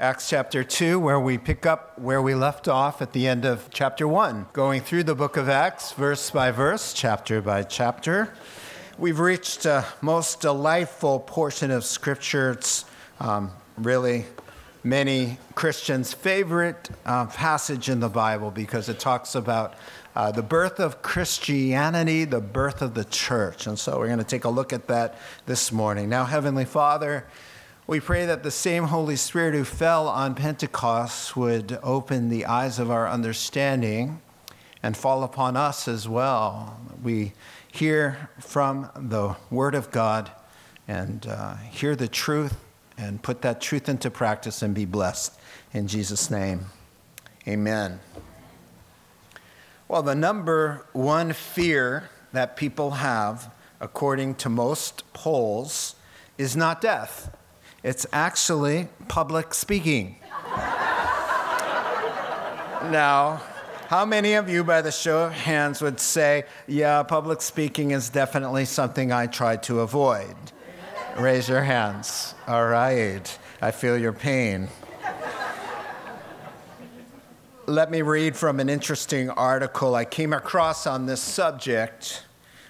Acts chapter 2, where we pick up where we left off at the end of chapter 1, going through the book of Acts, verse by verse, chapter by chapter. We've reached a most delightful portion of Scripture. It's um, really many Christians' favorite uh, passage in the Bible because it talks about uh, the birth of Christianity, the birth of the church. And so we're going to take a look at that this morning. Now, Heavenly Father, we pray that the same Holy Spirit who fell on Pentecost would open the eyes of our understanding and fall upon us as well. We hear from the Word of God and uh, hear the truth and put that truth into practice and be blessed. In Jesus' name, amen. Well, the number one fear that people have, according to most polls, is not death. It's actually public speaking. now, how many of you, by the show of hands, would say, Yeah, public speaking is definitely something I try to avoid? Raise your hands. All right. I feel your pain. Let me read from an interesting article I came across on this subject.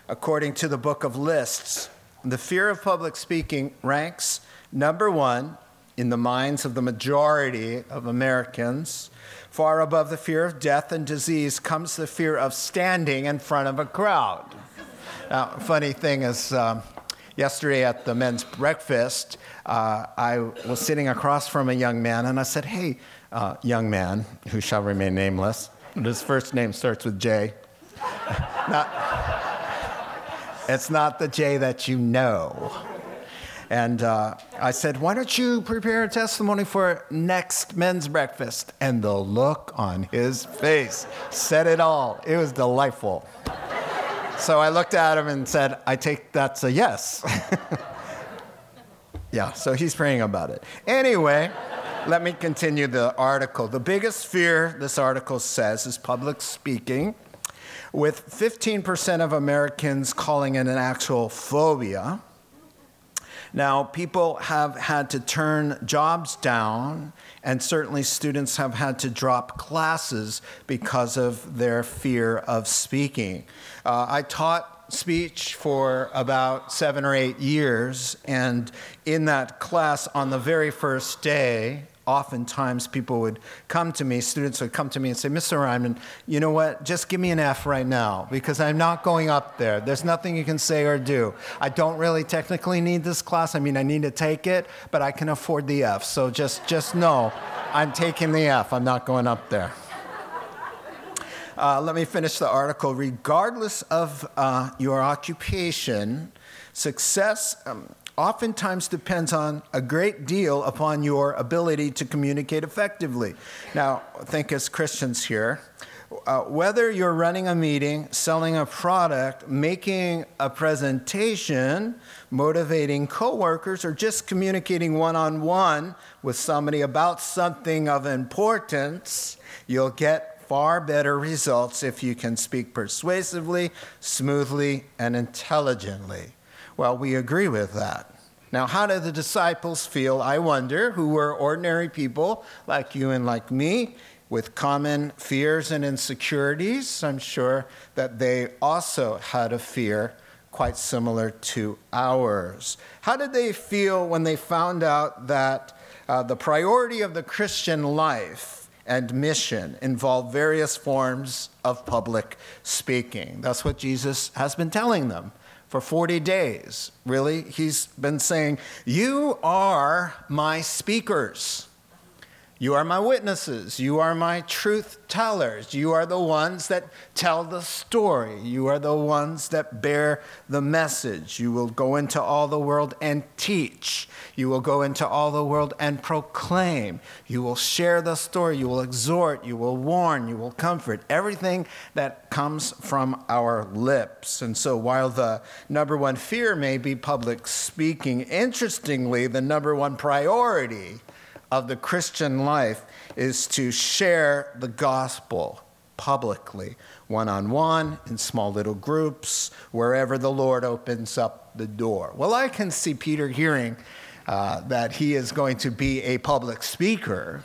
According to the book of lists, the fear of public speaking ranks Number one, in the minds of the majority of Americans, far above the fear of death and disease comes the fear of standing in front of a crowd. Now, funny thing is, um, yesterday at the men's breakfast, uh, I was sitting across from a young man, and I said, Hey, uh, young man, who shall remain nameless, his first name starts with J. not, it's not the J that you know. And uh, I said, Why don't you prepare a testimony for next men's breakfast? And the look on his face said it all. It was delightful. so I looked at him and said, I take that's a yes. yeah, so he's praying about it. Anyway, let me continue the article. The biggest fear, this article says, is public speaking, with 15% of Americans calling it an actual phobia. Now, people have had to turn jobs down, and certainly students have had to drop classes because of their fear of speaking. Uh, I taught speech for about seven or eight years, and in that class, on the very first day, oftentimes people would come to me, students would come to me and say, Mr. Ryman, you know what? Just give me an F right now because I'm not going up there. There's nothing you can say or do. I don't really technically need this class. I mean, I need to take it, but I can afford the F. So just, just know I'm taking the F. I'm not going up there. Uh, let me finish the article. Regardless of uh, your occupation, success um, oftentimes depends on a great deal upon your ability to communicate effectively. Now, think as Christians here. Uh, whether you're running a meeting, selling a product, making a presentation, motivating coworkers, or just communicating one on one with somebody about something of importance, you'll get far better results if you can speak persuasively, smoothly, and intelligently. Well, we agree with that. Now, how did the disciples feel, I wonder, who were ordinary people like you and like me, with common fears and insecurities? I'm sure that they also had a fear quite similar to ours. How did they feel when they found out that uh, the priority of the Christian life and mission involved various forms of public speaking? That's what Jesus has been telling them for 40 days. Really, he's been saying, You are my speakers. You are my witnesses. You are my truth tellers. You are the ones that tell the story. You are the ones that bear the message. You will go into all the world and teach. You will go into all the world and proclaim. You will share the story. You will exhort. You will warn. You will comfort. Everything that comes from our lips. And so, while the number one fear may be public speaking, interestingly, the number one priority of the Christian life is to share the gospel publicly, one on one, in small little groups, wherever the Lord opens up the door. Well, I can see Peter hearing uh, that he is going to be a public speaker.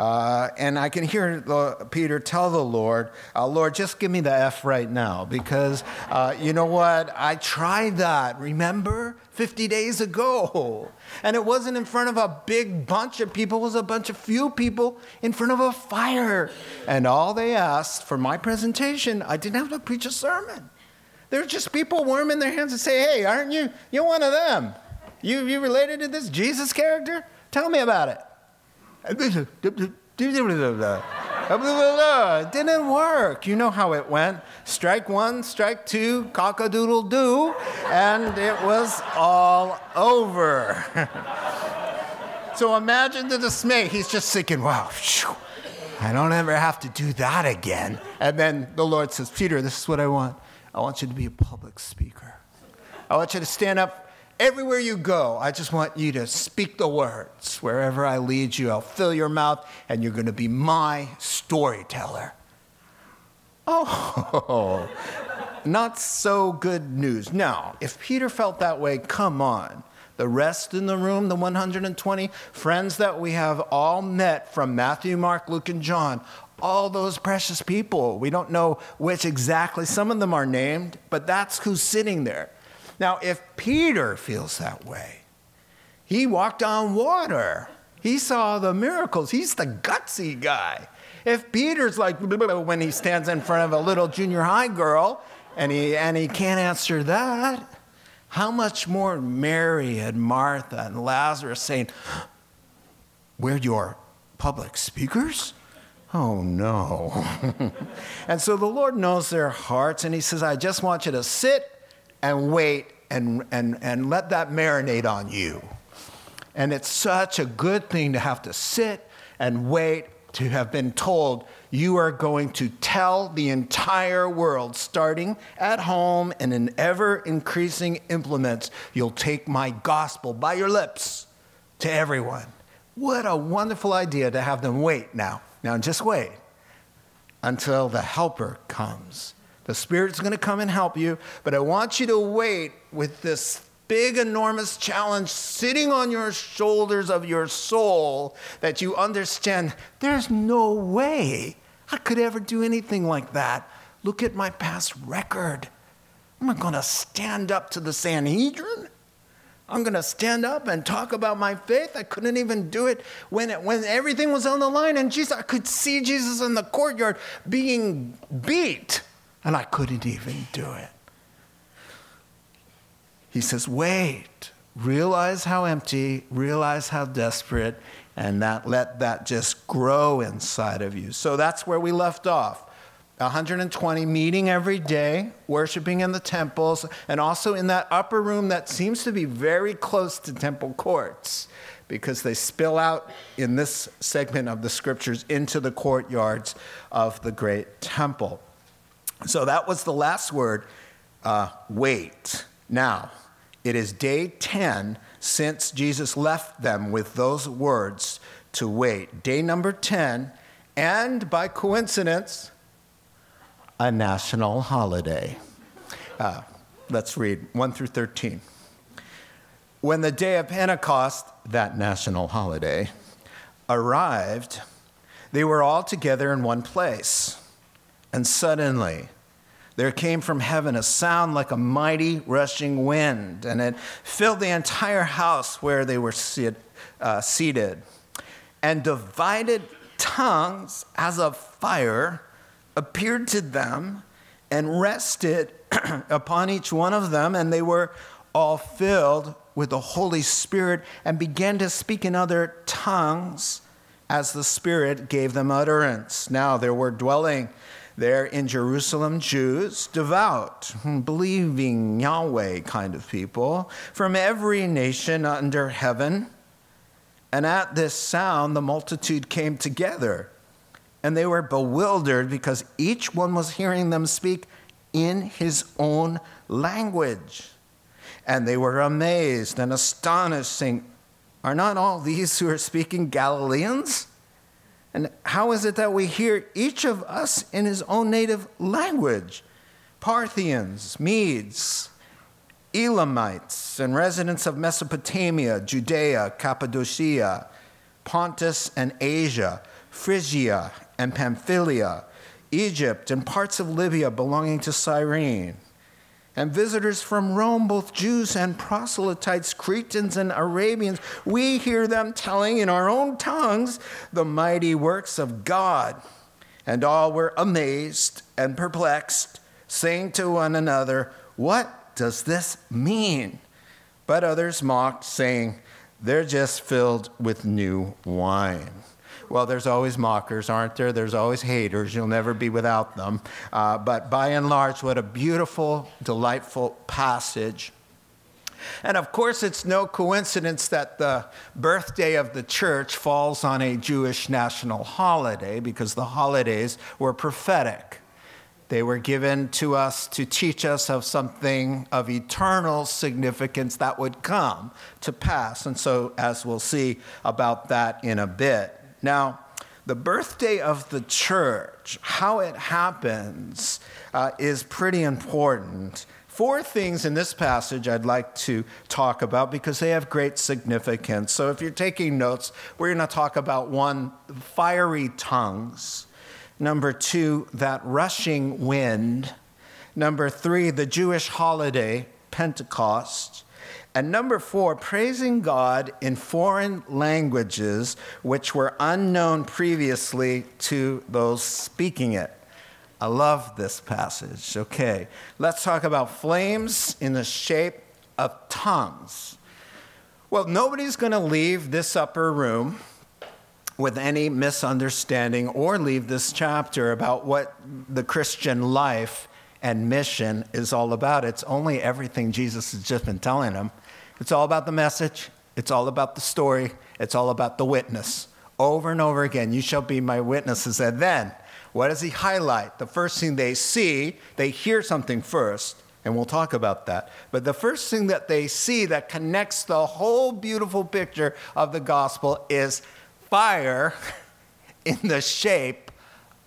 Uh, and I can hear Peter tell the Lord, uh, Lord, just give me the F right now because uh, you know what? I tried that, remember? 50 days ago. And it wasn't in front of a big bunch of people, it was a bunch of few people in front of a fire. And all they asked for my presentation, I didn't have to preach a sermon. There were just people warming their hands and say, hey, aren't you? You're one of them. You, you related to this Jesus character? Tell me about it. It didn't work. You know how it went. Strike one, strike two, cock a doodle doo, and it was all over. so imagine the dismay. He's just thinking, wow, I don't ever have to do that again. And then the Lord says, Peter, this is what I want. I want you to be a public speaker. I want you to stand up Everywhere you go, I just want you to speak the words. Wherever I lead you, I'll fill your mouth, and you're going to be my storyteller. Oh, not so good news. Now, if Peter felt that way, come on. The rest in the room, the 120 friends that we have all met from Matthew, Mark, Luke, and John, all those precious people. We don't know which exactly, some of them are named, but that's who's sitting there. Now, if Peter feels that way, he walked on water. He saw the miracles. He's the gutsy guy. If Peter's like when he stands in front of a little junior high girl and he, and he can't answer that, how much more Mary and Martha and Lazarus saying, We're your public speakers? Oh no. and so the Lord knows their hearts and he says, I just want you to sit and wait and, and, and let that marinate on you. And it's such a good thing to have to sit and wait to have been told you are going to tell the entire world, starting at home and in ever increasing implements, you'll take my gospel by your lips to everyone. What a wonderful idea to have them wait now. Now, just wait until the helper comes the Spirit's going to come and help you, but I want you to wait with this big, enormous challenge sitting on your shoulders of your soul that you understand there's no way I could ever do anything like that. Look at my past record. I'm not going to stand up to the Sanhedrin. I'm going to stand up and talk about my faith. I couldn't even do it when, it, when everything was on the line. And Jesus, I could see Jesus in the courtyard being beat and I couldn't even do it. He says, Wait, realize how empty, realize how desperate, and that, let that just grow inside of you. So that's where we left off. 120 meeting every day, worshiping in the temples, and also in that upper room that seems to be very close to temple courts because they spill out in this segment of the scriptures into the courtyards of the great temple. So that was the last word uh, wait. Now, it is day 10 since Jesus left them with those words to wait. Day number 10, and by coincidence, a national holiday. Uh, let's read 1 through 13. When the day of Pentecost, that national holiday, arrived, they were all together in one place. And suddenly, there came from heaven a sound like a mighty rushing wind, and it filled the entire house where they were sit, uh, seated. And divided tongues as of fire appeared to them and rested upon each one of them, and they were all filled with the Holy Spirit and began to speak in other tongues as the Spirit gave them utterance. Now there were dwelling there in Jerusalem Jews, devout, hmm, believing Yahweh kind of people from every nation under heaven. And at this sound, the multitude came together, and they were bewildered because each one was hearing them speak in his own language. And they were amazed and astonished, saying, Are not all these who are speaking Galileans? And how is it that we hear each of us in his own native language? Parthians, Medes, Elamites and residents of Mesopotamia, Judea, Cappadocia, Pontus and Asia, Phrygia and Pamphylia, Egypt and parts of Libya belonging to Cyrene, and visitors from Rome, both Jews and proselytes, Cretans and Arabians, we hear them telling in our own tongues the mighty works of God. And all were amazed and perplexed, saying to one another, What does this mean? But others mocked, saying, They're just filled with new wine. Well, there's always mockers, aren't there? There's always haters. You'll never be without them. Uh, but by and large, what a beautiful, delightful passage. And of course, it's no coincidence that the birthday of the church falls on a Jewish national holiday because the holidays were prophetic. They were given to us to teach us of something of eternal significance that would come to pass. And so, as we'll see about that in a bit. Now, the birthday of the church, how it happens, uh, is pretty important. Four things in this passage I'd like to talk about because they have great significance. So, if you're taking notes, we're going to talk about one, fiery tongues. Number two, that rushing wind. Number three, the Jewish holiday, Pentecost. And number four, praising God in foreign languages which were unknown previously to those speaking it. I love this passage. Okay, let's talk about flames in the shape of tongues. Well, nobody's going to leave this upper room with any misunderstanding or leave this chapter about what the Christian life and mission is all about. It's only everything Jesus has just been telling them. It's all about the message, it's all about the story, it's all about the witness. Over and over again, you shall be my witnesses. And then, what does he highlight? The first thing they see, they hear something first, and we'll talk about that. But the first thing that they see that connects the whole beautiful picture of the gospel is fire in the shape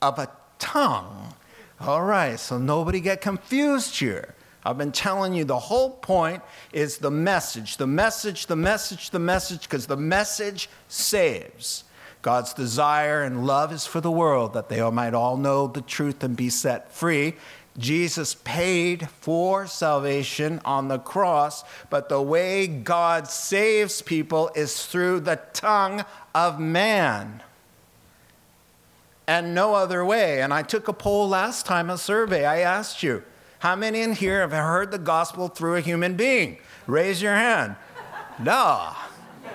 of a tongue. All right, so nobody get confused here. I've been telling you the whole point is the message, the message, the message, the message, because the message saves. God's desire and love is for the world that they might all know the truth and be set free. Jesus paid for salvation on the cross, but the way God saves people is through the tongue of man. And no other way. And I took a poll last time, a survey. I asked you, how many in here have heard the gospel through a human being? Raise your hand. No.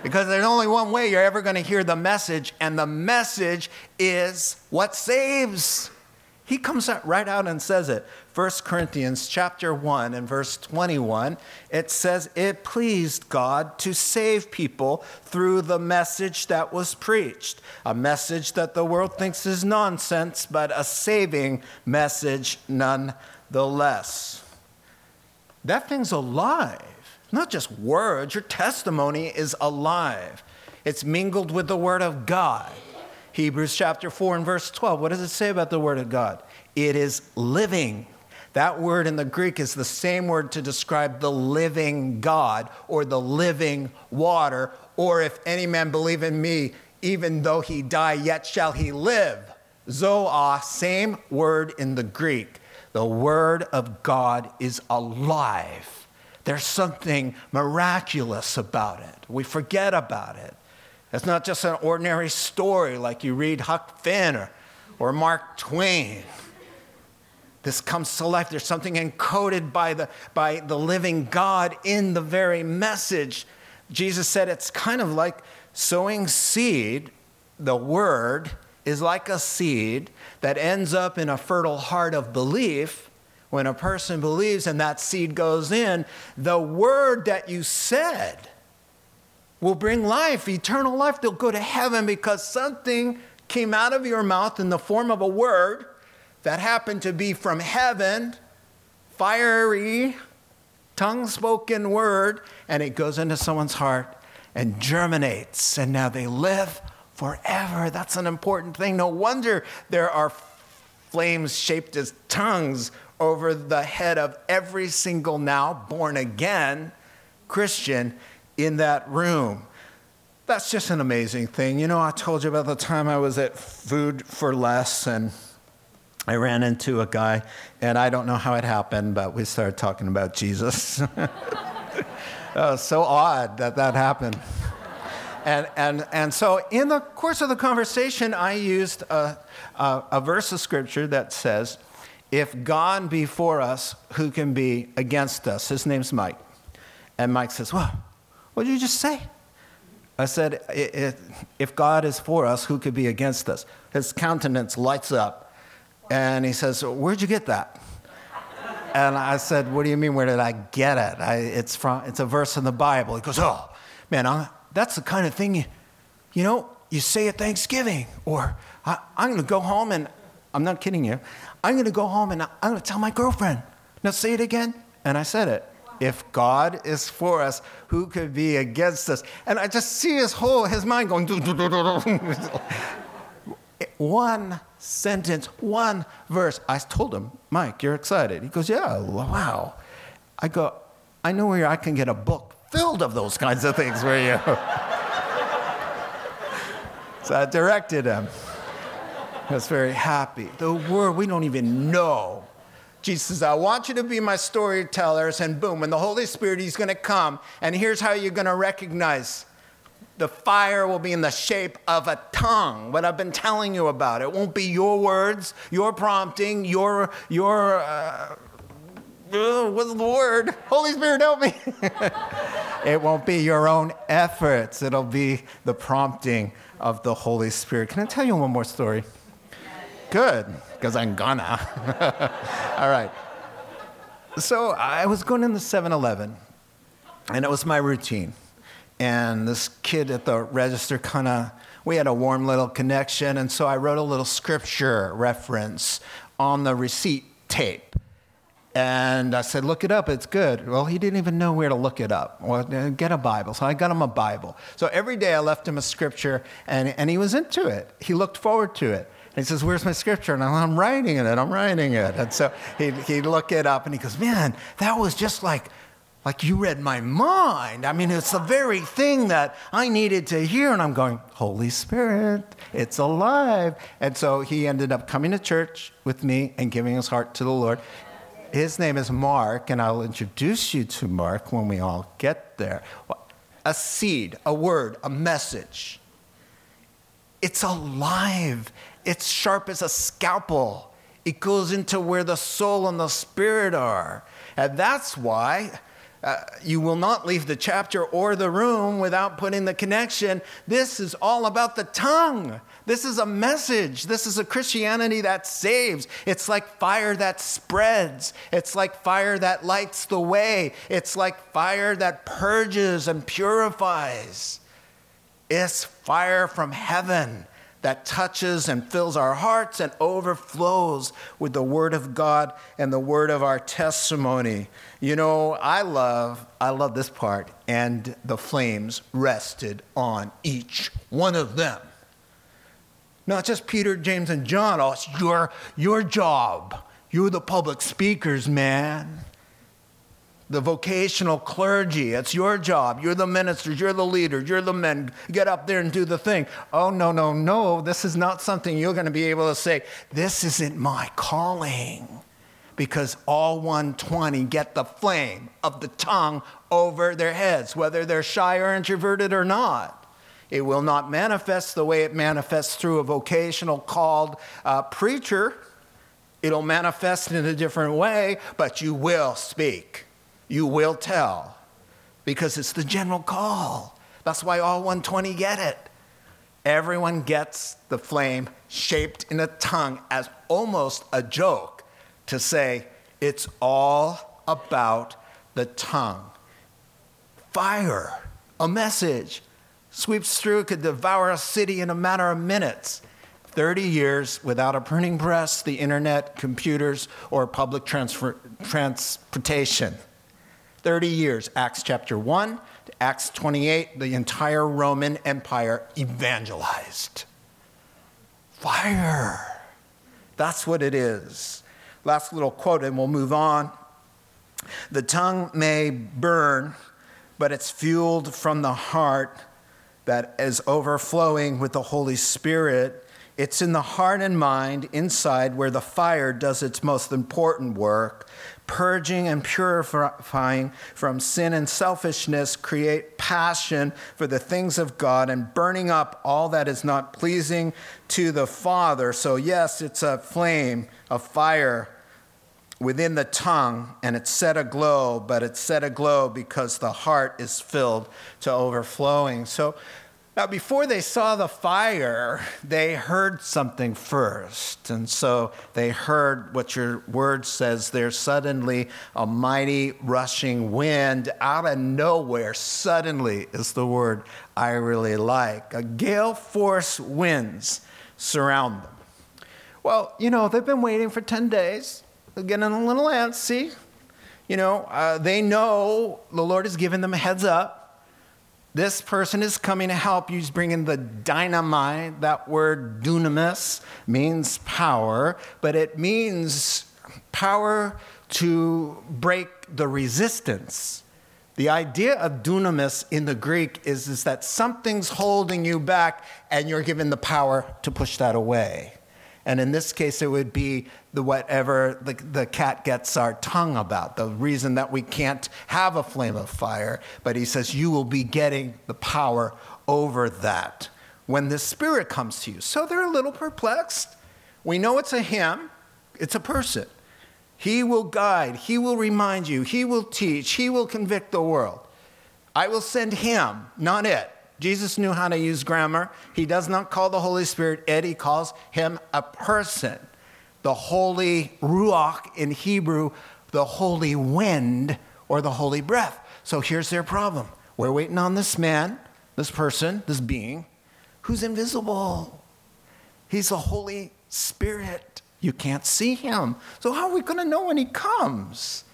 Because there's only one way you're ever going to hear the message, and the message is what saves. He comes right out and says it. 1 Corinthians chapter 1 and verse 21, it says, It pleased God to save people through the message that was preached. A message that the world thinks is nonsense, but a saving message nonetheless the less. That thing's alive. Not just words, your testimony is alive. It's mingled with the Word of God. Hebrews chapter 4 and verse 12. What does it say about the Word of God? It is living. That word in the Greek is the same word to describe the living God or the living water, or if any man believe in me, even though he die, yet shall he live. Zoe, same word in the Greek. The Word of God is alive. There's something miraculous about it. We forget about it. It's not just an ordinary story like you read Huck Finn or, or Mark Twain. This comes to life. There's something encoded by the, by the living God in the very message. Jesus said it's kind of like sowing seed, the word, is like a seed that ends up in a fertile heart of belief. When a person believes and that seed goes in, the word that you said will bring life, eternal life. They'll go to heaven because something came out of your mouth in the form of a word that happened to be from heaven, fiery, tongue spoken word, and it goes into someone's heart and germinates. And now they live forever. That's an important thing. No wonder there are flames shaped as tongues over the head of every single now born again Christian in that room. That's just an amazing thing. You know, I told you about the time I was at Food for Less and I ran into a guy, and I don't know how it happened, but we started talking about Jesus. so odd that that happened. And, and, and so, in the course of the conversation, I used a, a, a verse of scripture that says, If God be for us, who can be against us? His name's Mike. And Mike says, Well, what did you just say? I said, If God is for us, who could be against us? His countenance lights up. And he says, Where'd you get that? And I said, What do you mean, where did I get it? I, it's, from, it's a verse in the Bible. He goes, Oh, man, I, that's the kind of thing you, you know, you say at Thanksgiving. Or I, I'm going to go home and, I'm not kidding you, I'm going to go home and I'm going to tell my girlfriend. Now say it again. And I said it. If God is for us, who could be against us? And I just see his whole, his mind going, one sentence, one verse. I told him, Mike, you're excited. He goes, Yeah, wow. I go, I know where I can get a book filled of those kinds of things were you. so I directed him. I was very happy. The word, we don't even know. Jesus says, I want you to be my storytellers, and boom, and the Holy Spirit, He's gonna come, and here's how you're gonna recognize the fire will be in the shape of a tongue, what I've been telling you about. It won't be your words, your prompting, your, your, uh, what's the word? Holy Spirit, help me. it won't be your own efforts, it'll be the prompting of the Holy Spirit. Can I tell you one more story? Good, because I'm gonna. All right. So I was going in the 7 Eleven, and it was my routine and this kid at the register kind of we had a warm little connection and so i wrote a little scripture reference on the receipt tape and i said look it up it's good well he didn't even know where to look it up well uh, get a bible so i got him a bible so every day i left him a scripture and, and he was into it he looked forward to it and he says, Where's my scripture? And I'm writing it, I'm writing it. And so he'd, he'd look it up and he goes, Man, that was just like like you read my mind. I mean, it's the very thing that I needed to hear. And I'm going, Holy Spirit, it's alive. And so he ended up coming to church with me and giving his heart to the Lord. His name is Mark, and I'll introduce you to Mark when we all get there. A seed, a word, a message. It's alive, it's sharp as a scalpel. It goes into where the soul and the spirit are. And that's why uh, you will not leave the chapter or the room without putting the connection. This is all about the tongue. This is a message. This is a Christianity that saves. It's like fire that spreads. It's like fire that lights the way. It's like fire that purges and purifies. It's fire from heaven that touches and fills our hearts and overflows with the word of God and the word of our testimony. You know, I love I love this part and the flames rested on each one of them. Not just Peter, James and John, oh, it's your your job. You're the public speakers, man the vocational clergy. It's your job. You're the ministers. You're the leaders. You're the men. Get up there and do the thing. Oh, no, no, no. This is not something you're going to be able to say, this isn't my calling. Because all 120 get the flame of the tongue over their heads, whether they're shy or introverted or not. It will not manifest the way it manifests through a vocational called uh, preacher. It'll manifest in a different way, but you will speak you will tell because it's the general call. That's why all 120 get it. Everyone gets the flame shaped in a tongue as almost a joke to say it's all about the tongue. Fire, a message, sweeps through, could devour a city in a matter of minutes. 30 years without a printing press, the internet, computers, or public transfer, transportation. 30 years, Acts chapter 1 to Acts 28, the entire Roman Empire evangelized. Fire. That's what it is. last little quote, and we'll move on. The tongue may burn, but it's fueled from the heart that is overflowing with the Holy Spirit. It's in the heart and mind inside where the fire does its most important work. Purging and purifying from sin and selfishness create passion for the things of God and burning up all that is not pleasing to the Father. So, yes, it's a flame, a fire within the tongue, and it's set aglow, but it's set aglow because the heart is filled to overflowing. So now, before they saw the fire, they heard something first. And so they heard what your word says there's suddenly a mighty rushing wind out of nowhere. Suddenly is the word I really like. A gale force winds surround them. Well, you know, they've been waiting for 10 days getting a little antsy. You know, uh, they know the Lord has given them a heads up. This person is coming to help you. He's bringing the dynamite. That word dunamis means power, but it means power to break the resistance. The idea of dunamis in the Greek is, is that something's holding you back and you're given the power to push that away. And in this case, it would be the whatever the, the cat gets our tongue about, the reason that we can't have a flame of fire. But he says, You will be getting the power over that when the Spirit comes to you. So they're a little perplexed. We know it's a him, it's a person. He will guide, he will remind you, he will teach, he will convict the world. I will send him, not it. Jesus knew how to use grammar. He does not call the Holy Spirit it, he calls him a person. The holy ruach in Hebrew, the holy wind or the holy breath. So here's their problem. We're waiting on this man, this person, this being, who's invisible. He's the Holy Spirit. You can't see him. So how are we going to know when he comes?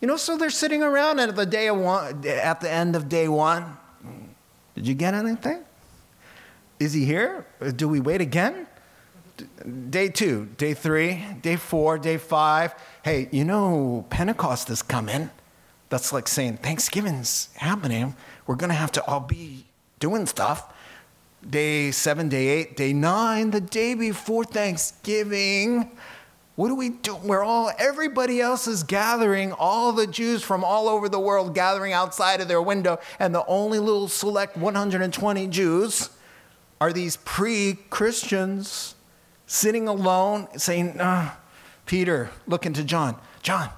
You know, so they're sitting around at the day of one, at the end of day one, did you get anything? Is he here? Uh, do we wait again? Day two, day three, day four, day five. Hey, you know, Pentecost is coming. That's like saying Thanksgiving's happening. We're going to have to all be doing stuff. Day seven, day eight, day nine, the day before Thanksgiving. What do we do? We're all, everybody else is gathering, all the Jews from all over the world gathering outside of their window, and the only little select 120 Jews are these pre Christians sitting alone saying, uh, Peter, looking to John, John,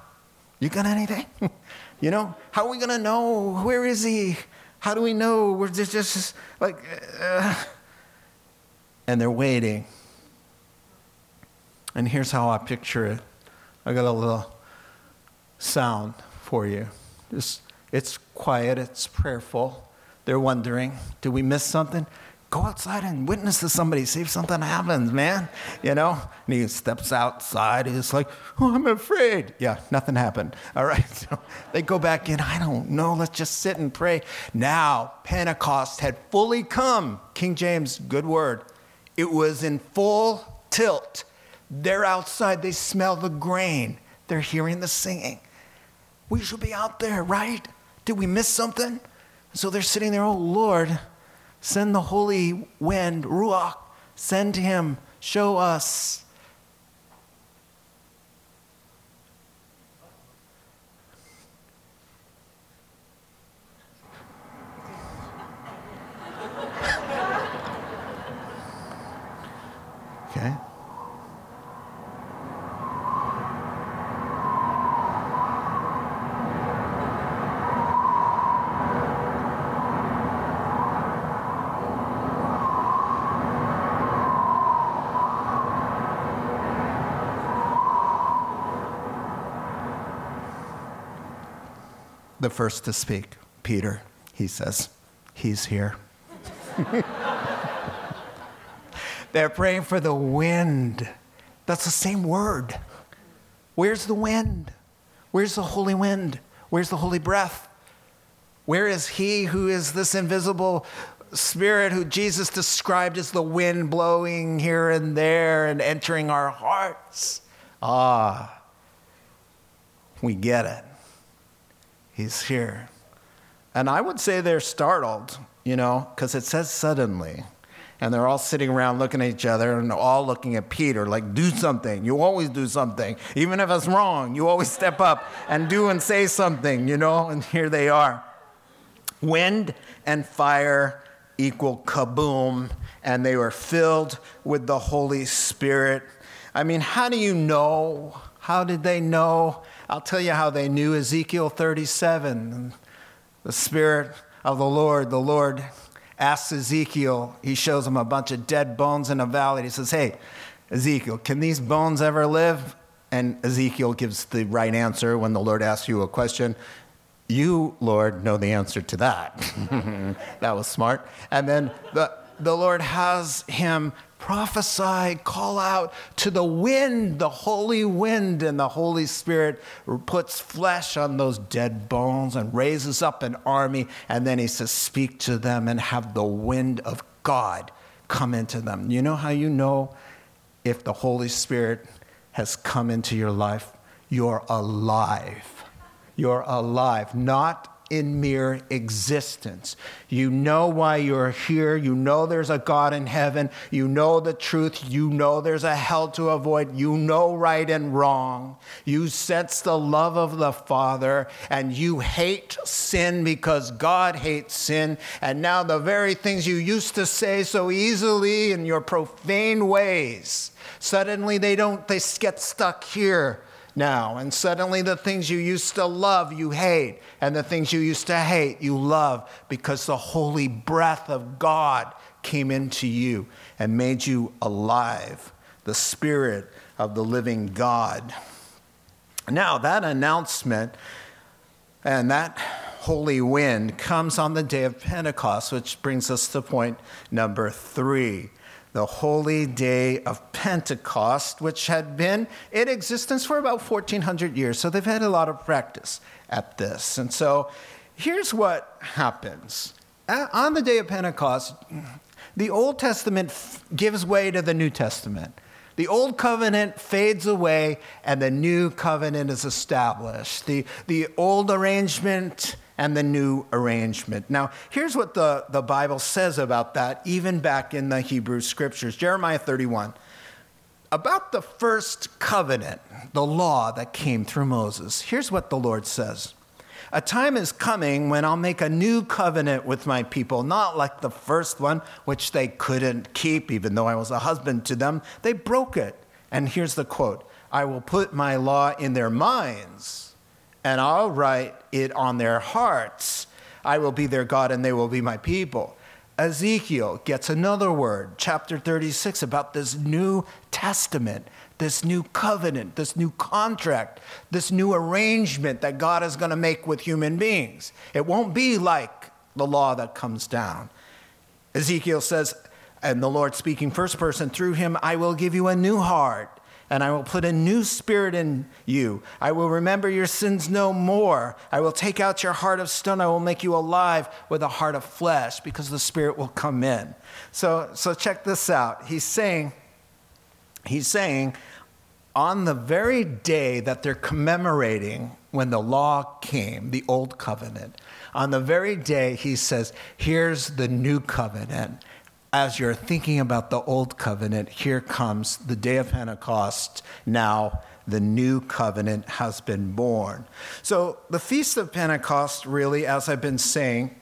you got anything? you know, how are we going to know? Where is he? How do we know? We're just, just like, uh, and they're waiting. And here's how I picture it. I got a little sound for you. It's, it's quiet, it's prayerful. They're wondering, did we miss something? Go outside and witness to somebody, see if something happens, man. You know? And he steps outside. He's like, oh, I'm afraid. Yeah, nothing happened. All right. So they go back in. I don't know. Let's just sit and pray. Now, Pentecost had fully come. King James, good word. It was in full tilt. They're outside, they smell the grain, they're hearing the singing. We should be out there, right? Did we miss something? So they're sitting there, oh Lord, send the holy wind, Ruach, send him, show us. okay. The first to speak, Peter, he says, He's here. They're praying for the wind. That's the same word. Where's the wind? Where's the holy wind? Where's the holy breath? Where is he who is this invisible spirit who Jesus described as the wind blowing here and there and entering our hearts? Ah, we get it. He's here. And I would say they're startled, you know, because it says suddenly. And they're all sitting around looking at each other and all looking at Peter, like, do something. You always do something. Even if it's wrong, you always step up and do and say something, you know? And here they are. Wind and fire equal kaboom, and they were filled with the Holy Spirit. I mean, how do you know? How did they know? I'll tell you how they knew Ezekiel 37. The Spirit of the Lord, the Lord asks Ezekiel, he shows him a bunch of dead bones in a valley. He says, Hey, Ezekiel, can these bones ever live? And Ezekiel gives the right answer when the Lord asks you a question. You, Lord, know the answer to that. that was smart. And then the, the Lord has him prophesy, call out to the wind, the holy wind, and the Holy Spirit puts flesh on those dead bones and raises up an army. And then he says, Speak to them and have the wind of God come into them. You know how you know if the Holy Spirit has come into your life? You're alive you're alive, not in mere existence. You know why you're here. You know there's a God in heaven. You know the truth. You know there's a hell to avoid. You know right and wrong. You sense the love of the Father and you hate sin because God hates sin. And now the very things you used to say so easily in your profane ways, suddenly they don't, they get stuck here now. And suddenly the things you used to love, you hate. And the things you used to hate, you love because the holy breath of God came into you and made you alive, the Spirit of the living God. Now, that announcement and that holy wind comes on the day of Pentecost, which brings us to point number three the holy day of Pentecost, which had been in existence for about 1400 years. So they've had a lot of practice at this. And so here's what happens on the day of Pentecost, the Old Testament gives way to the New Testament. The old covenant fades away and the new covenant is established. The, the old arrangement and the new arrangement. Now, here's what the, the Bible says about that, even back in the Hebrew scriptures Jeremiah 31. About the first covenant, the law that came through Moses, here's what the Lord says. A time is coming when I'll make a new covenant with my people, not like the first one, which they couldn't keep, even though I was a husband to them. They broke it. And here's the quote I will put my law in their minds and I'll write it on their hearts. I will be their God and they will be my people. Ezekiel gets another word, chapter 36, about this new testament, this new covenant, this new contract, this new arrangement that God is going to make with human beings. It won't be like the law that comes down. Ezekiel says, and the Lord speaking first person through him, I will give you a new heart and I will put a new spirit in you. I will remember your sins no more. I will take out your heart of stone. I will make you alive with a heart of flesh because the spirit will come in. So, so check this out. He's saying, he's saying, on the very day that they're commemorating when the law came, the old covenant, on the very day he says, here's the new covenant as you're thinking about the old covenant, here comes the day of Pentecost. Now, the new covenant has been born. So, the Feast of Pentecost, really, as I've been saying,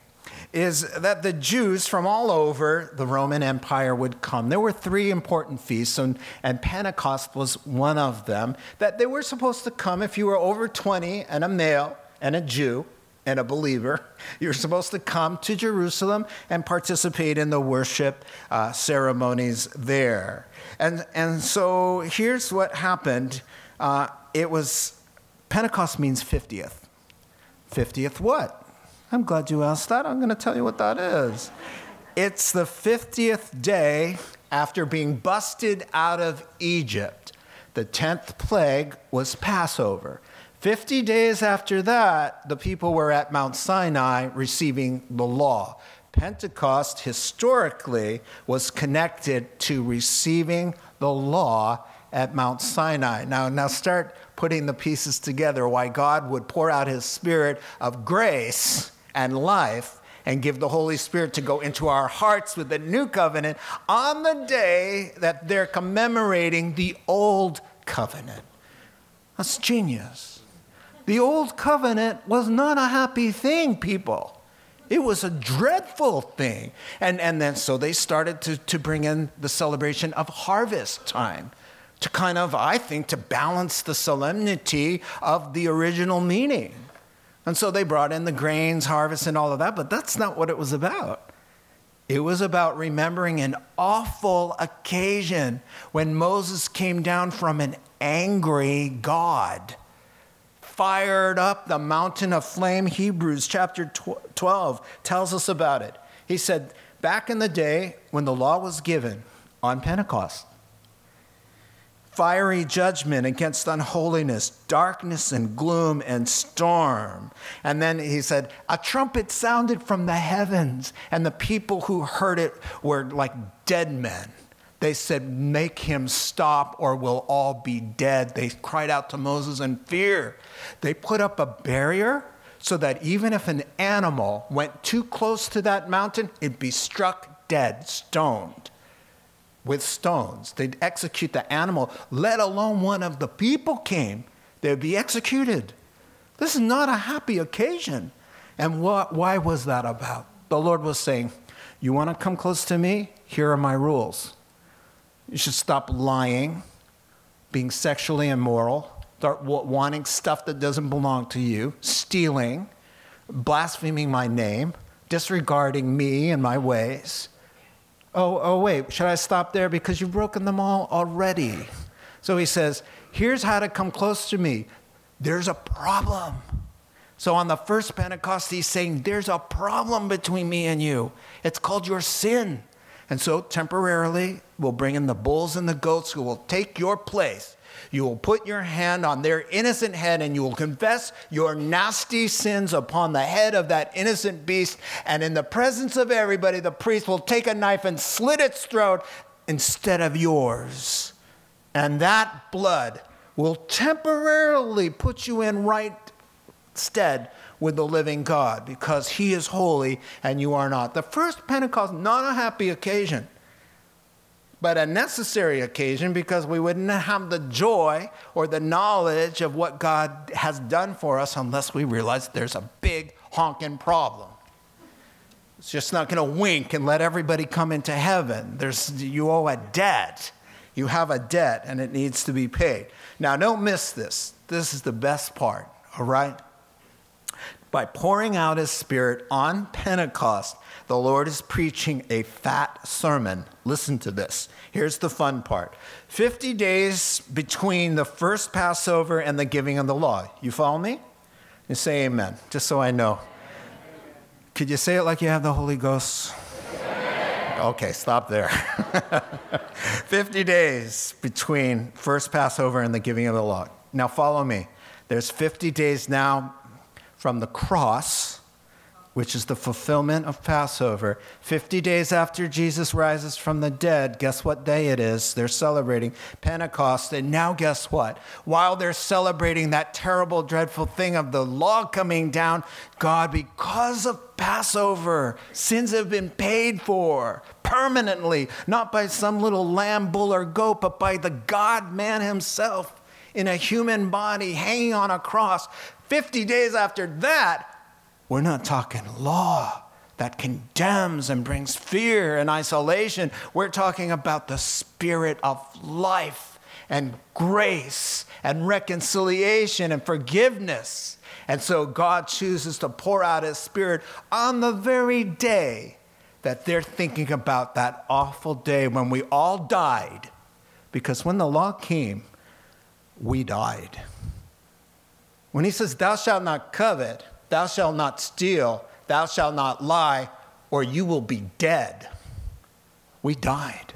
is that the Jews from all over the Roman Empire would come. There were three important feasts, and, and Pentecost was one of them, that they were supposed to come if you were over 20 and a male and a Jew and a believer, you're supposed to come to Jerusalem and participate in the worship uh, ceremonies there. And, and so here's what happened uh, it was Pentecost means 50th. 50th what? I'm glad you asked that. I'm going to tell you what that is. It's the 50th day after being busted out of Egypt. The 10th plague was Passover. 50 days after that, the people were at Mount Sinai receiving the law. Pentecost historically was connected to receiving the law at Mount Sinai. Now, now start putting the pieces together why God would pour out his spirit of grace and life and give the Holy Spirit to go into our hearts with the new covenant on the day that they're commemorating the old covenant. That's genius. The old covenant was not a happy thing, people. It was a dreadful thing. And, and then so they started to, to bring in the celebration of harvest time to kind of, I think, to balance the solemnity of the original meaning. And so they brought in the grains, harvest, and all of that, but that's not what it was about. It was about remembering an awful occasion when Moses came down from an angry God fired up the mountain of flame. Hebrews chapter 12 tells us about it. He said, Back in the day when the law was given on Pentecost, fiery judgment against unholiness, darkness and gloom and storm. And then he said, A trumpet sounded from the heavens, and the people who heard it were like dead men. They said, Make him stop, or we'll all be dead. They cried out to Moses in fear. They put up a barrier so that even if an animal went too close to that mountain, it'd be struck dead, stoned with stones. They'd execute the animal, let alone one of the people came, they'd be executed. This is not a happy occasion. And what, why was that about? The Lord was saying, You want to come close to me? Here are my rules. You should stop lying, being sexually immoral, start wanting stuff that doesn't belong to you, stealing, blaspheming my name, disregarding me and my ways. Oh, oh, wait, should I stop there? Because you've broken them all already. So he says, Here's how to come close to me. There's a problem. So on the first Pentecost, he's saying, There's a problem between me and you. It's called your sin. And so, temporarily, we'll bring in the bulls and the goats who will take your place. You will put your hand on their innocent head and you will confess your nasty sins upon the head of that innocent beast. And in the presence of everybody, the priest will take a knife and slit its throat instead of yours. And that blood will temporarily put you in right stead with the living God because he is holy and you are not. The first Pentecost, not a happy occasion, but a necessary occasion because we wouldn't have the joy or the knowledge of what God has done for us unless we realize there's a big honking problem. It's just not going to wink and let everybody come into heaven. There's, you owe a debt. You have a debt and it needs to be paid. Now, don't miss this. This is the best part, all right? By pouring out his spirit on Pentecost, the Lord is preaching a fat sermon. Listen to this. Here's the fun part 50 days between the first Passover and the giving of the law. You follow me? You say amen, just so I know. Could you say it like you have the Holy Ghost? Okay, stop there. 50 days between first Passover and the giving of the law. Now follow me. There's 50 days now from the cross, which is the fulfillment of Passover. 50 days after Jesus rises from the dead, guess what day it is? They're celebrating Pentecost. And now, guess what? While they're celebrating that terrible, dreadful thing of the law coming down, God, because of Passover, sins have been paid for permanently, not by some little lamb, bull, or goat, but by the God man himself in a human body hanging on a cross. 50 days after that, we're not talking law that condemns and brings fear and isolation. We're talking about the spirit of life and grace and reconciliation and forgiveness. And so God chooses to pour out his spirit on the very day that they're thinking about that awful day when we all died. Because when the law came, we died. When he says, Thou shalt not covet, thou shalt not steal, thou shalt not lie, or you will be dead, we died.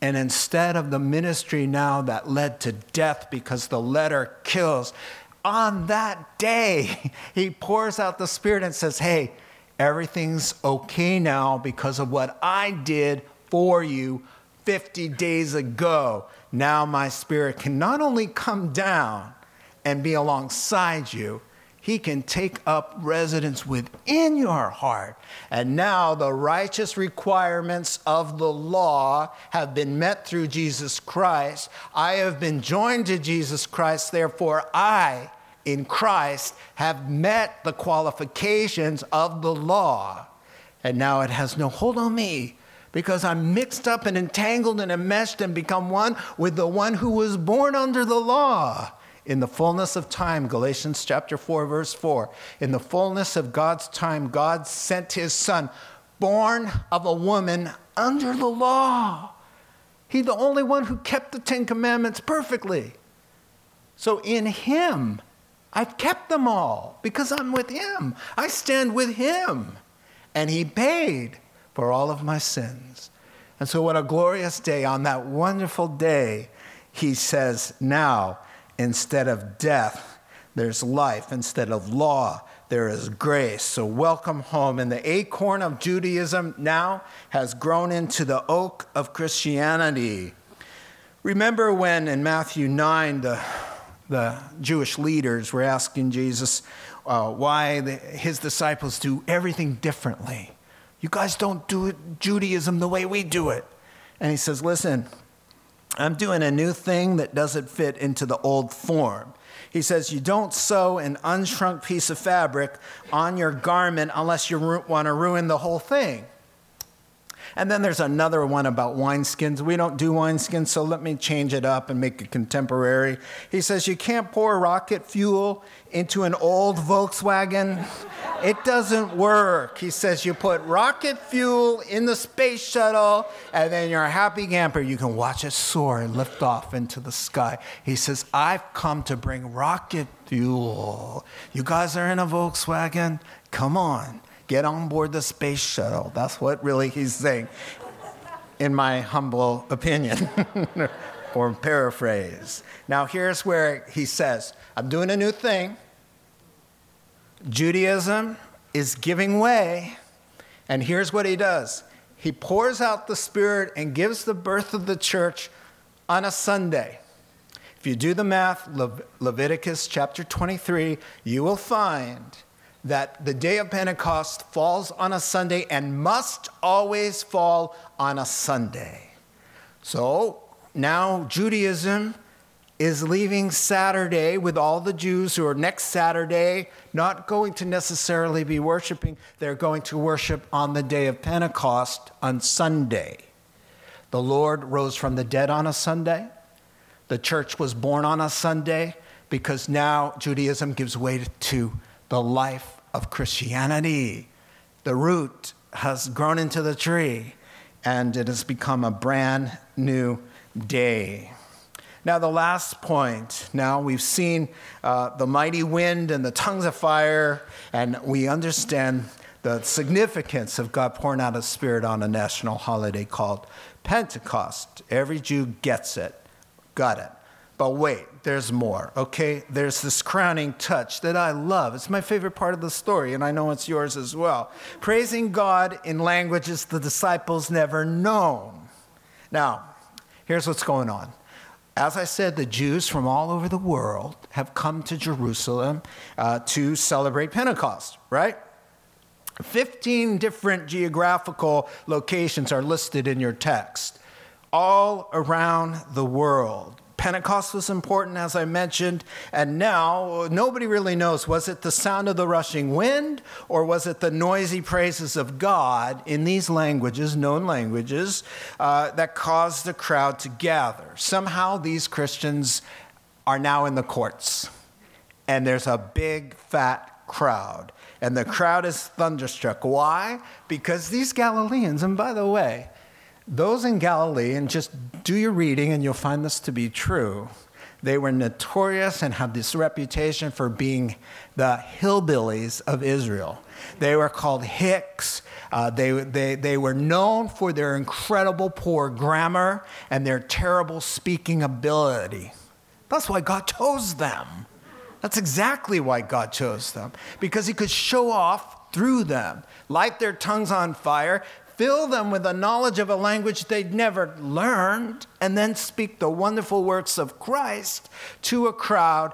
And instead of the ministry now that led to death because the letter kills, on that day, he pours out the Spirit and says, Hey, everything's okay now because of what I did for you 50 days ago. Now my spirit can not only come down and be alongside you, he can take up residence within your heart. And now the righteous requirements of the law have been met through Jesus Christ. I have been joined to Jesus Christ, therefore, I in Christ have met the qualifications of the law. And now it has no hold on me because I'm mixed up and entangled and enmeshed and become one with the one who was born under the law in the fullness of time, Galatians chapter 4, verse 4, in the fullness of God's time, God sent his son, born of a woman under the law. He, the only one who kept the Ten Commandments perfectly. So in him, I've kept them all because I'm with him. I stand with him. And he paid for all of my sins. And so, what a glorious day. On that wonderful day, he says, Now, Instead of death, there's life. Instead of law, there is grace. So, welcome home. And the acorn of Judaism now has grown into the oak of Christianity. Remember when in Matthew 9, the, the Jewish leaders were asking Jesus uh, why the, his disciples do everything differently? You guys don't do Judaism the way we do it. And he says, Listen, I'm doing a new thing that doesn't fit into the old form. He says, You don't sew an unshrunk piece of fabric on your garment unless you want to ruin the whole thing. And then there's another one about wineskins. We don't do wineskins, so let me change it up and make it contemporary. He says, You can't pour rocket fuel into an old Volkswagen. It doesn't work. He says, You put rocket fuel in the space shuttle, and then you're a happy camper. You can watch it soar and lift off into the sky. He says, I've come to bring rocket fuel. You guys are in a Volkswagen? Come on. Get on board the space shuttle. That's what really he's saying, in my humble opinion, or paraphrase. Now, here's where he says, I'm doing a new thing. Judaism is giving way. And here's what he does he pours out the Spirit and gives the birth of the church on a Sunday. If you do the math, Le- Leviticus chapter 23, you will find that the day of Pentecost falls on a Sunday and must always fall on a Sunday. So now Judaism is leaving Saturday with all the Jews who are next Saturday not going to necessarily be worshiping. They're going to worship on the day of Pentecost on Sunday. The Lord rose from the dead on a Sunday. The church was born on a Sunday because now Judaism gives way to the life of Christianity. The root has grown into the tree and it has become a brand new day. Now, the last point. Now, we've seen uh, the mighty wind and the tongues of fire, and we understand the significance of God pouring out His Spirit on a national holiday called Pentecost. Every Jew gets it. Got it. But wait, there's more, okay? There's this crowning touch that I love. It's my favorite part of the story, and I know it's yours as well. Praising God in languages the disciples never known. Now, here's what's going on. As I said, the Jews from all over the world have come to Jerusalem uh, to celebrate Pentecost, right? 15 different geographical locations are listed in your text, all around the world. Pentecost was important, as I mentioned, and now nobody really knows was it the sound of the rushing wind or was it the noisy praises of God in these languages, known languages, uh, that caused the crowd to gather? Somehow these Christians are now in the courts, and there's a big fat crowd. And the crowd is thunderstruck. Why? Because these Galileans, and by the way, those in Galilee, and just do your reading and you'll find this to be true, they were notorious and had this reputation for being the hillbillies of Israel. They were called Hicks. Uh, they, they, they were known for their incredible poor grammar and their terrible speaking ability. That's why God chose them. That's exactly why God chose them, because He could show off through them, light their tongues on fire, fill them with the knowledge of a language they'd never learned, and then speak the wonderful works of Christ to a crowd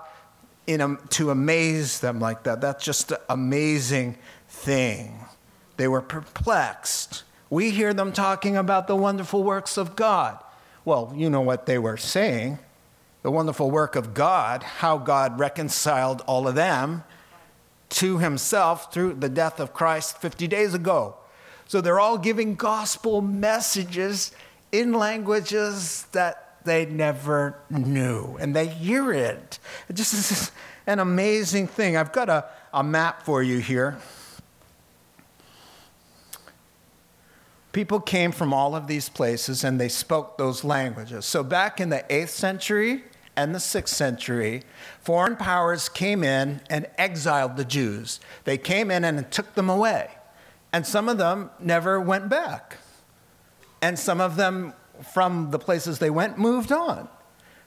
a, to amaze them like that. That's just an amazing thing. They were perplexed. We hear them talking about the wonderful works of God. Well, you know what they were saying the wonderful work of God, how God reconciled all of them to himself through the death of Christ 50 days ago. So they're all giving gospel messages in languages that they never knew, and they hear it. It just is an amazing thing. I've got a, a map for you here. People came from all of these places and they spoke those languages. So, back in the 8th century, and the 6th century, foreign powers came in and exiled the Jews. They came in and took them away. And some of them never went back. And some of them, from the places they went, moved on.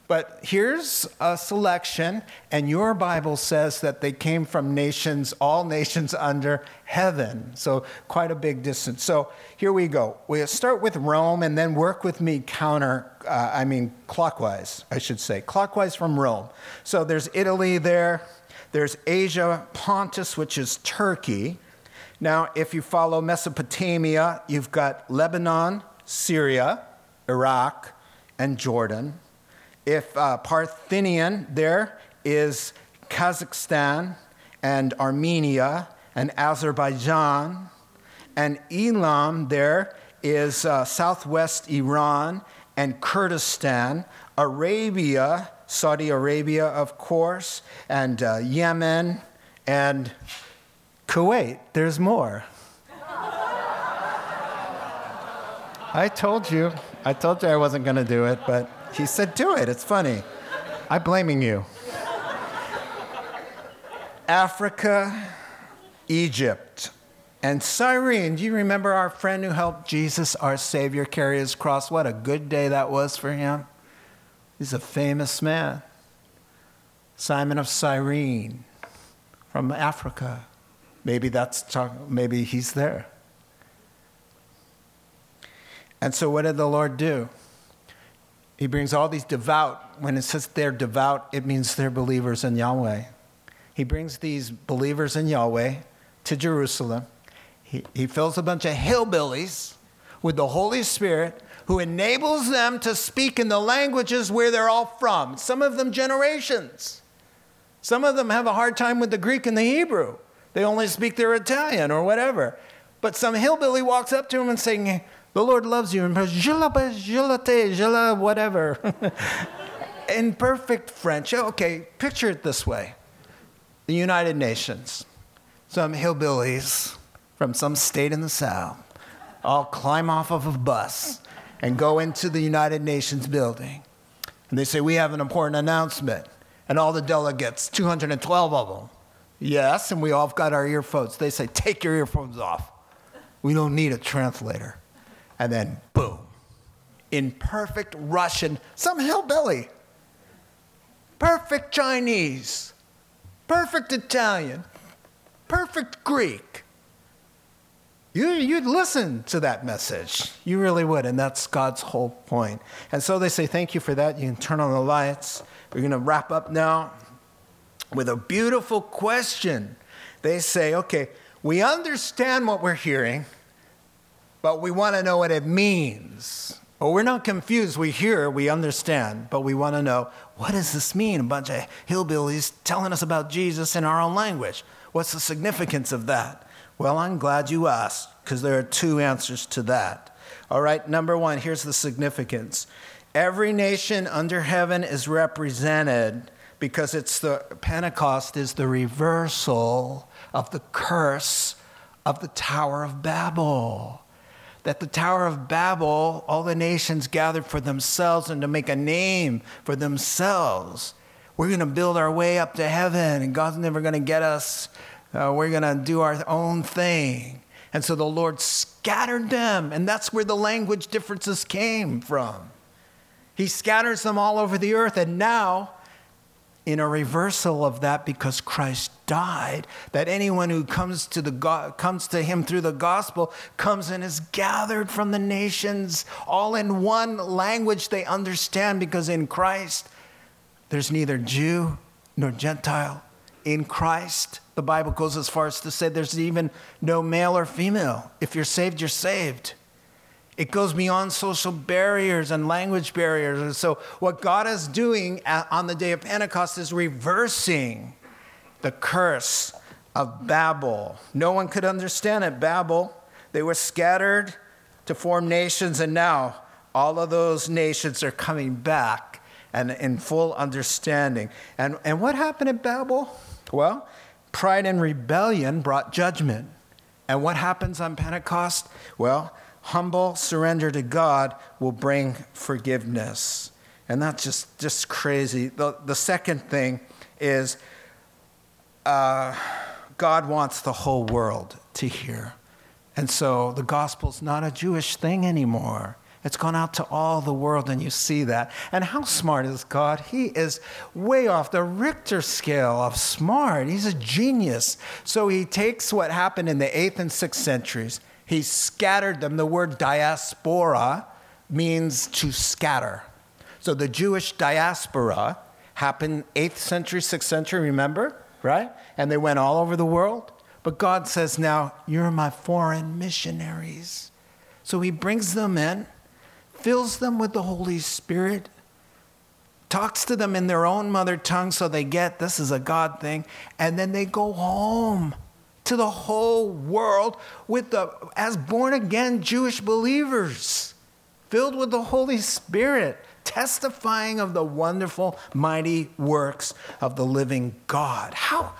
But here's a selection, and your Bible says that they came from nations, all nations under heaven. So, quite a big distance. So, here we go. We'll start with Rome and then work with me counter, uh, I mean, clockwise, I should say, clockwise from Rome. So, there's Italy there, there's Asia, Pontus, which is Turkey. Now, if you follow Mesopotamia, you've got Lebanon, Syria, Iraq, and Jordan. If uh, Parthian, there is Kazakhstan and Armenia and Azerbaijan. And Elam, there is uh, southwest Iran and Kurdistan. Arabia, Saudi Arabia, of course, and uh, Yemen and Kuwait. There's more. I told you. I told you I wasn't going to do it, but. He said, Do it. It's funny. I'm blaming you. Africa, Egypt, and Cyrene. Do you remember our friend who helped Jesus, our Savior, carry his cross? What a good day that was for him. He's a famous man. Simon of Cyrene from Africa. Maybe that's talk, maybe he's there. And so what did the Lord do? he brings all these devout, when it says they're devout, it means they're believers in Yahweh. He brings these believers in Yahweh to Jerusalem. He, he fills a bunch of hillbillies with the Holy Spirit who enables them to speak in the languages where they're all from, some of them generations. Some of them have a hard time with the Greek and the Hebrew. They only speak their Italian or whatever. But some hillbilly walks up to him and saying, the Lord loves you. And whatever. In perfect French. Okay, picture it this way the United Nations. Some hillbillies from some state in the South all climb off of a bus and go into the United Nations building. And they say, We have an important announcement. And all the delegates, 212 of them, yes, and we all got our earphones. They say, Take your earphones off. We don't need a translator and then boom, in perfect Russian, some hillbilly, perfect Chinese, perfect Italian, perfect Greek. You, you'd listen to that message. You really would, and that's God's whole point. And so they say, Thank you for that. You can turn on the lights. We're going to wrap up now with a beautiful question. They say, Okay, we understand what we're hearing but we want to know what it means. Well, we're not confused. We hear, we understand, but we want to know what does this mean? A bunch of hillbillies telling us about Jesus in our own language. What's the significance of that? Well, I'm glad you asked because there are two answers to that. All right, number one, here's the significance. Every nation under heaven is represented because it's the Pentecost is the reversal of the curse of the Tower of Babel that the Tower of Babel, all the nations gathered for themselves and to make a name for themselves. We're going to build our way up to heaven, and God's never going to get us. Uh, we're going to do our own thing. And so the Lord scattered them, and that's where the language differences came from. He scatters them all over the earth, and now in a reversal of that because Christ died, that anyone who comes to, the comes to him through the gospel comes and is gathered from the nations, all in one language they understand because in Christ there's neither Jew nor Gentile. In Christ, the Bible goes as far as to say there's even no male or female. If you're saved, you're saved. It goes beyond social barriers and language barriers. And so, what God is doing on the day of Pentecost is reversing the curse of Babel. No one could understand it, Babel. They were scattered to form nations, and now all of those nations are coming back and in full understanding. And, and what happened at Babel? Well, pride and rebellion brought judgment. And what happens on Pentecost? Well, humble surrender to God will bring forgiveness. And that's just, just crazy. The, the second thing is uh, God wants the whole world to hear. And so the gospel's not a Jewish thing anymore. It's gone out to all the world, and you see that. And how smart is God? He is way off the Richter scale of smart. He's a genius. So he takes what happened in the 8th and 6th centuries, he scattered them. The word diaspora means to scatter. So the Jewish diaspora happened 8th century, 6th century, remember? Right? And they went all over the world. But God says, now you're my foreign missionaries. So he brings them in fills them with the Holy Spirit, talks to them in their own mother tongue so they get this is a God thing, and then they go home to the whole world with the as born again Jewish believers, filled with the Holy Spirit, testifying of the wonderful, mighty works of the living God. How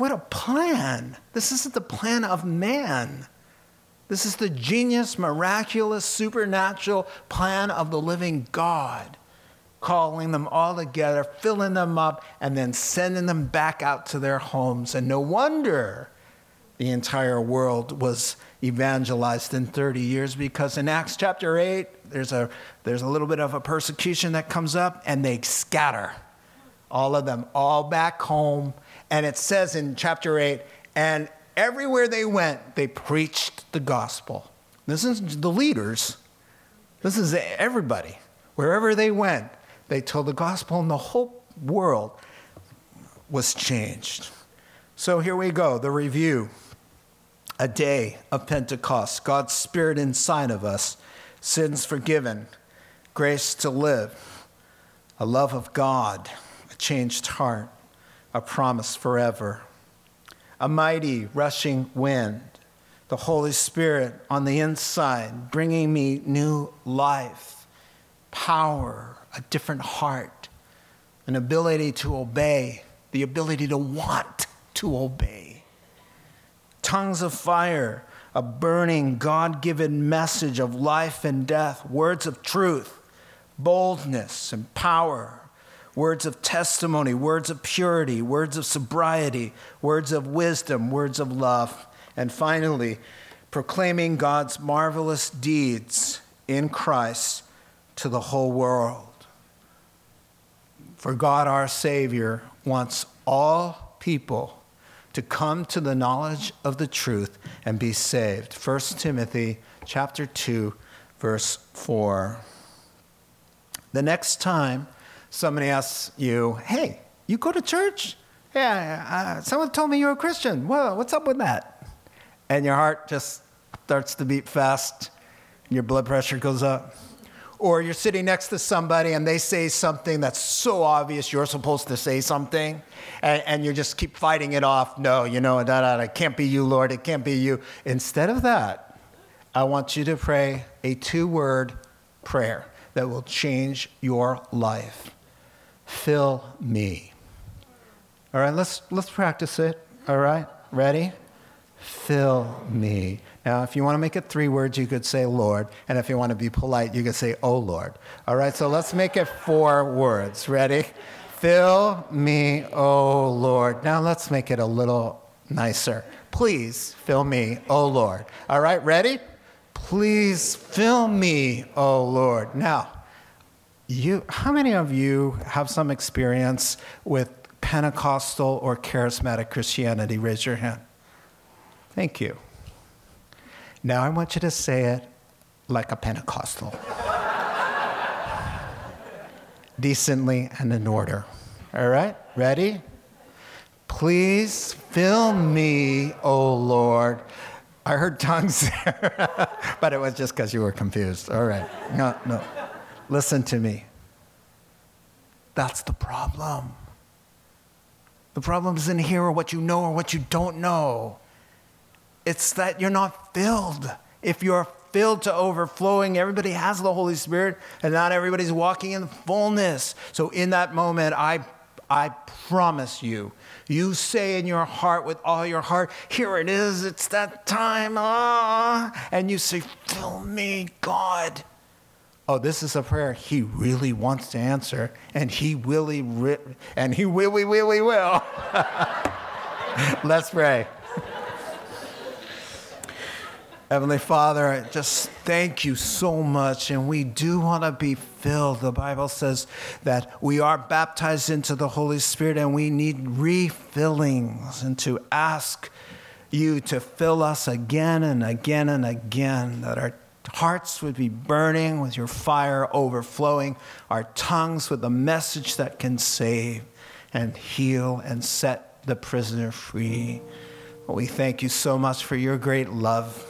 what a plan. This isn't the plan of man. This is the genius, miraculous, supernatural plan of the living God, calling them all together, filling them up, and then sending them back out to their homes. And no wonder the entire world was evangelized in 30 years because in Acts chapter 8, there's a, there's a little bit of a persecution that comes up, and they scatter. All of them, all back home. And it says in chapter 8, and everywhere they went, they preached the gospel. This is the leaders, this is everybody. Wherever they went, they told the gospel, and the whole world was changed. So here we go the review. A day of Pentecost, God's Spirit inside of us, sins forgiven, grace to live, a love of God, a changed heart, a promise forever a mighty rushing wind, the Holy Spirit on the inside, bringing me new life, power, a different heart, an ability to obey, the ability to want to obey. Tongues of fire, a burning, God given message of life and death, words of truth, boldness and power, words of testimony, words of purity, words of sobriety, words of wisdom, words of love. And finally, proclaiming God's marvelous deeds in Christ to the whole world. For God our Savior wants all people to come to the knowledge of the truth and be saved. 1 Timothy chapter 2 verse 4. The next time somebody asks you, hey, you go to church? Yeah, uh, someone told me you're a Christian. Well, what's up with that? And your heart just starts to beat fast, your blood pressure goes up. Or you're sitting next to somebody and they say something that's so obvious you're supposed to say something, and, and you just keep fighting it off. No, you know, da, da, da, it can't be you, Lord, it can't be you. Instead of that, I want you to pray a two word prayer that will change your life fill me. All right, let's, let's practice it. All right, ready? Fill me. Now, if you want to make it three words, you could say Lord. And if you want to be polite, you could say, Oh Lord. All right, so let's make it four words. Ready? Fill me, oh Lord. Now let's make it a little nicer. Please fill me, oh Lord. All right, ready? Please fill me, oh Lord. Now, you, how many of you have some experience with Pentecostal or charismatic Christianity? Raise your hand. Thank you. Now I want you to say it like a Pentecostal. Decently and in order. All right? Ready? Please fill me, O Lord. I heard tongues there, but it was just because you were confused. All right. No, no. Listen to me. That's the problem. The problem isn't here or what you know or what you don't know. It's that you're not filled. If you're filled to overflowing, everybody has the Holy Spirit, and not everybody's walking in fullness. So, in that moment, I, I promise you, you say in your heart with all your heart, Here it is, it's that time, ah, and you say, Fill me, God. Oh, this is a prayer he really wants to answer, and he really, and he will, we will, really will. Let's pray. Heavenly Father, I just thank you so much. And we do want to be filled. The Bible says that we are baptized into the Holy Spirit and we need refillings and to ask you to fill us again and again and again, that our hearts would be burning with your fire overflowing, our tongues with a message that can save and heal and set the prisoner free. We thank you so much for your great love.